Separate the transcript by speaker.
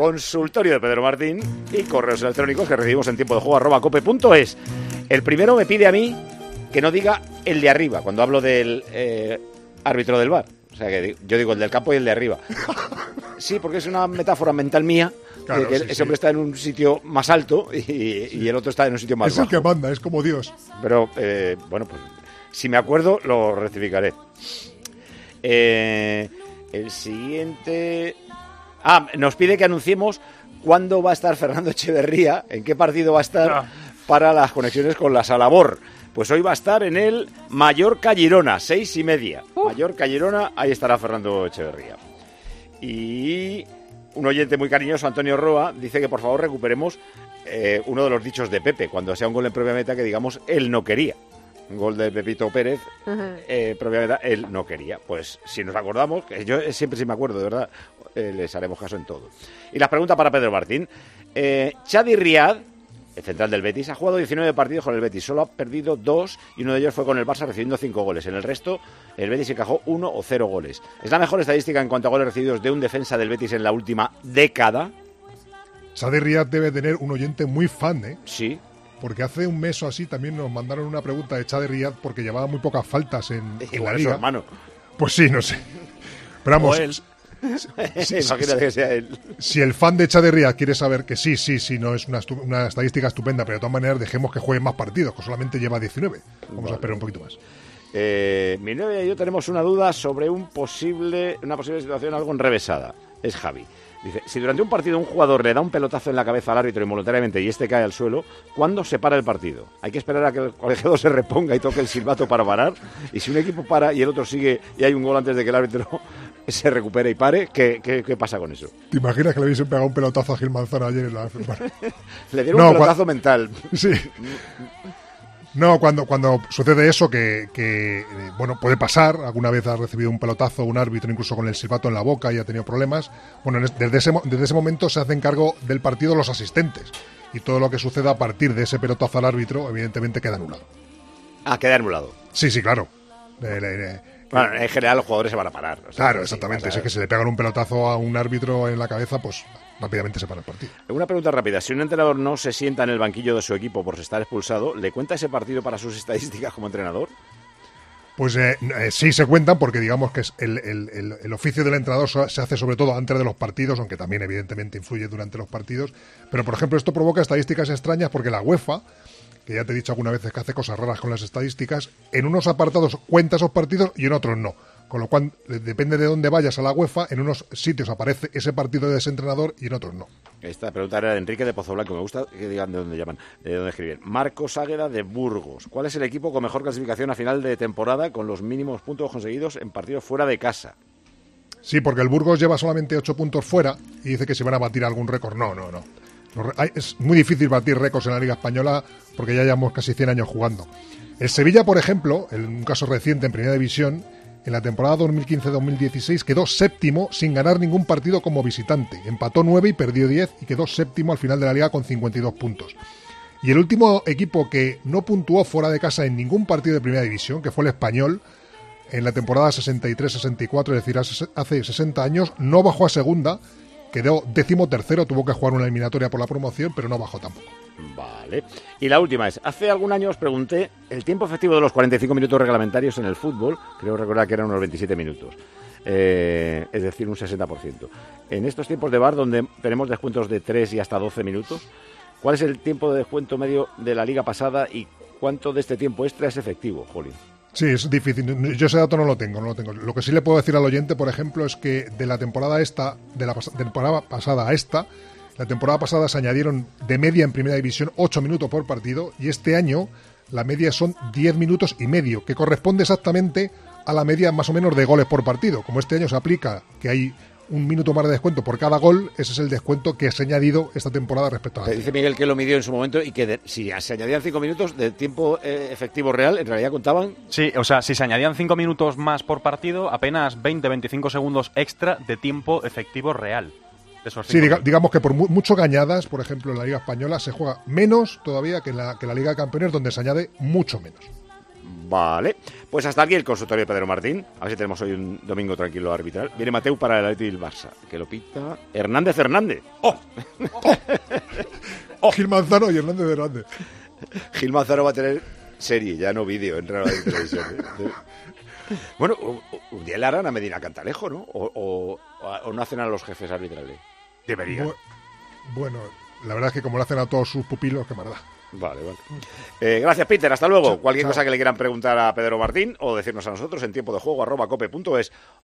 Speaker 1: consultorio de Pedro Martín y correos electrónicos que recibimos en tiempo de juego arroba cope.es. El primero me pide a mí que no diga el de arriba cuando hablo del eh, árbitro del bar. O sea, que yo digo el del campo y el de arriba. Sí, porque es una metáfora mental mía.
Speaker 2: Claro,
Speaker 1: de que
Speaker 2: sí,
Speaker 1: ese
Speaker 2: sí.
Speaker 1: hombre está en un sitio más alto y, y el otro está en un sitio más
Speaker 2: Es el
Speaker 1: bajo.
Speaker 2: que manda, es como Dios.
Speaker 1: Pero, eh, bueno, pues si me acuerdo, lo rectificaré. Eh, el siguiente... Ah, nos pide que anunciemos cuándo va a estar Fernando Echeverría, en qué partido va a estar
Speaker 3: Ah.
Speaker 1: para las conexiones con la Salabor. Pues hoy va a estar en el Mallorca Girona, seis y media. Mallorca Girona, ahí estará Fernando Echeverría. Y un oyente muy cariñoso, Antonio Roa, dice que por favor recuperemos eh, uno de los dichos de Pepe, cuando sea un gol en propia meta que digamos él no quería. Un gol de Pepito Pérez, eh, él no quería. Pues si nos acordamos, que yo siempre sí me acuerdo, de verdad, eh, les haremos caso en todo. Y la pregunta para Pedro Martín. Eh, Chadi Riad, el central del Betis, ha jugado 19 partidos con el Betis, solo ha perdido dos y uno de ellos fue con el Barça recibiendo 5 goles. En el resto, el Betis encajó uno o cero goles. Es la mejor estadística en cuanto a goles recibidos de un defensa del Betis en la última década.
Speaker 2: Sade Riyad debe tener un oyente muy fan, ¿eh?
Speaker 1: Sí.
Speaker 2: Porque hace un mes o así también nos mandaron una pregunta de Chade Riyad porque llevaba muy pocas faltas en, en la
Speaker 1: su
Speaker 2: liga.
Speaker 1: hermano.
Speaker 2: Pues sí, no sé. Pero vamos,
Speaker 1: O él. Imagínate que sea él.
Speaker 2: si el fan de Chade Riyad quiere saber que sí, sí, sí, no es una, estu- una estadística estupenda, pero de todas maneras dejemos que juegue más partidos, que solamente lleva 19. Vamos a esperar un poquito más.
Speaker 1: Eh, mi novia y yo tenemos una duda sobre un posible, una posible situación algo enrevesada. Es Javi. Dice, si durante un partido un jugador le da un pelotazo en la cabeza al árbitro involuntariamente y este cae al suelo, ¿cuándo se para el partido? ¿Hay que esperar a que el colegiado se reponga y toque el silbato para parar? Y si un equipo para y el otro sigue y hay un gol antes de que el árbitro se recupere y pare, ¿qué, qué, qué pasa con eso?
Speaker 2: ¿Te imaginas que le hubiesen pegado un pelotazo a Gil Manzano ayer en la...
Speaker 1: Le dieron
Speaker 2: No,
Speaker 1: un pelotazo mental.
Speaker 2: Sí. No, cuando, cuando sucede eso, que, que, eh, bueno, puede pasar, alguna vez ha recibido un pelotazo, un árbitro incluso con el silbato en la boca y ha tenido problemas, bueno, en es- desde ese, desde ese momento se hacen cargo del partido los asistentes. Y todo lo que suceda a partir de ese pelotazo al árbitro, evidentemente queda anulado.
Speaker 1: Ah, queda anulado.
Speaker 2: Sí, sí, claro. Eh, eh, eh,
Speaker 1: Bueno, en general los jugadores se van a parar. o sea,
Speaker 2: claro, exactamente. Si es que se le pegan un pelotazo a un árbitro en la cabeza, pues rápidamente se para el partido.
Speaker 1: Una pregunta rápida. Si un entrenador no se sienta en el banquillo de su equipo por estar expulsado, ¿le cuenta ese partido para sus estadísticas como entrenador?
Speaker 2: Pues eh, eh, sí se cuentan porque digamos que es el, el- el- el oficio del entrenador se hace sobre todo antes de los partidos, aunque también evidentemente influye durante los partidos. Pero por ejemplo esto provoca estadísticas extrañas porque la UEFA, que ya te he dicho alguna vez que hace cosas raras con las estadísticas, en unos apartados cuenta esos partidos y en otros no. Con lo cual depende de dónde vayas a la UEFA, en unos sitios aparece ese partido de ese entrenador y en otros no.
Speaker 1: Esta pregunta era de Enrique de Pozo Blanco. Me gusta que digan de dónde llaman, de dónde escriben. Marcos Águeda de Burgos. ¿Cuál es el equipo con mejor clasificación a final de temporada con los mínimos puntos conseguidos en partidos fuera de casa?
Speaker 2: Sí, porque el Burgos lleva solamente 8 puntos fuera y dice que se van a batir algún récord. No, no, no. Es muy difícil batir récords en la Liga Española porque ya llevamos casi 100 años jugando. El Sevilla, por ejemplo, en un caso reciente en Primera División, en la temporada 2015-2016 quedó séptimo sin ganar ningún partido como visitante. Empató 9 y perdió 10 y quedó séptimo al final de la liga con 52 puntos. Y el último equipo que no puntuó fuera de casa en ningún partido de Primera División, que fue el Español, en la temporada 63-64, es decir, hace 60 años, no bajó a segunda, quedó décimo tercero, tuvo que jugar una eliminatoria por la promoción, pero no bajó tampoco.
Speaker 1: Vale. Y la última es, hace algún año os pregunté el tiempo efectivo de los 45 minutos reglamentarios en el fútbol, creo recordar que eran unos 27 minutos, eh, es decir, un 60%. En estos tiempos de bar, donde tenemos descuentos de 3 y hasta 12 minutos, ¿cuál es el tiempo de descuento medio de la liga pasada y cuánto de este tiempo extra es efectivo, Jolín?
Speaker 2: Sí, es difícil. Yo ese dato no lo tengo, no lo tengo. Lo que sí le puedo decir al oyente, por ejemplo, es que de la temporada esta, de la temporada pasada a esta, la temporada pasada se añadieron de media en primera división 8 minutos por partido y este año la media son 10 minutos y medio, que corresponde exactamente a la media más o menos de goles por partido. Como este año se aplica que hay un minuto más de descuento por cada gol, ese es el descuento que se ha añadido esta temporada respecto a la
Speaker 1: Te dice Miguel que lo midió en su momento y que de- si se añadían 5 minutos de tiempo eh, efectivo real, en realidad contaban
Speaker 3: Sí, o sea, si se añadían 5 minutos más por partido, apenas 20-25 segundos extra de tiempo efectivo real.
Speaker 2: Sí,
Speaker 3: cinco
Speaker 2: diga- digamos que por mu- mucho gañadas, por ejemplo, en la Liga Española se juega menos todavía que en la, que la Liga de Campeones, donde se añade mucho menos.
Speaker 1: Vale, pues hasta aquí el consultorio de Pedro Martín. A ver si tenemos hoy un domingo tranquilo arbitral. Viene Mateu para el Atlético del Barça, que lo pita Hernández Hernández. ¡Oh!
Speaker 2: Gil Manzano y Hernández Hernández.
Speaker 1: Gil Manzano va a tener serie, ya no vídeo, en de Televisión. ¿eh? Bueno, un día le harán a Medina Cantalejo, ¿no? O, o- o no hacen a los jefes arbitrales. Deberían.
Speaker 2: Bu- Bueno, la verdad es que como lo hacen a todos sus pupilos, qué maldad.
Speaker 1: Vale, vale. Eh, gracias, Peter. Hasta luego.
Speaker 2: Chao,
Speaker 1: Cualquier
Speaker 2: chao.
Speaker 1: cosa que le quieran preguntar a Pedro Martín o decirnos a nosotros en tiempo de juego arroba cope punto es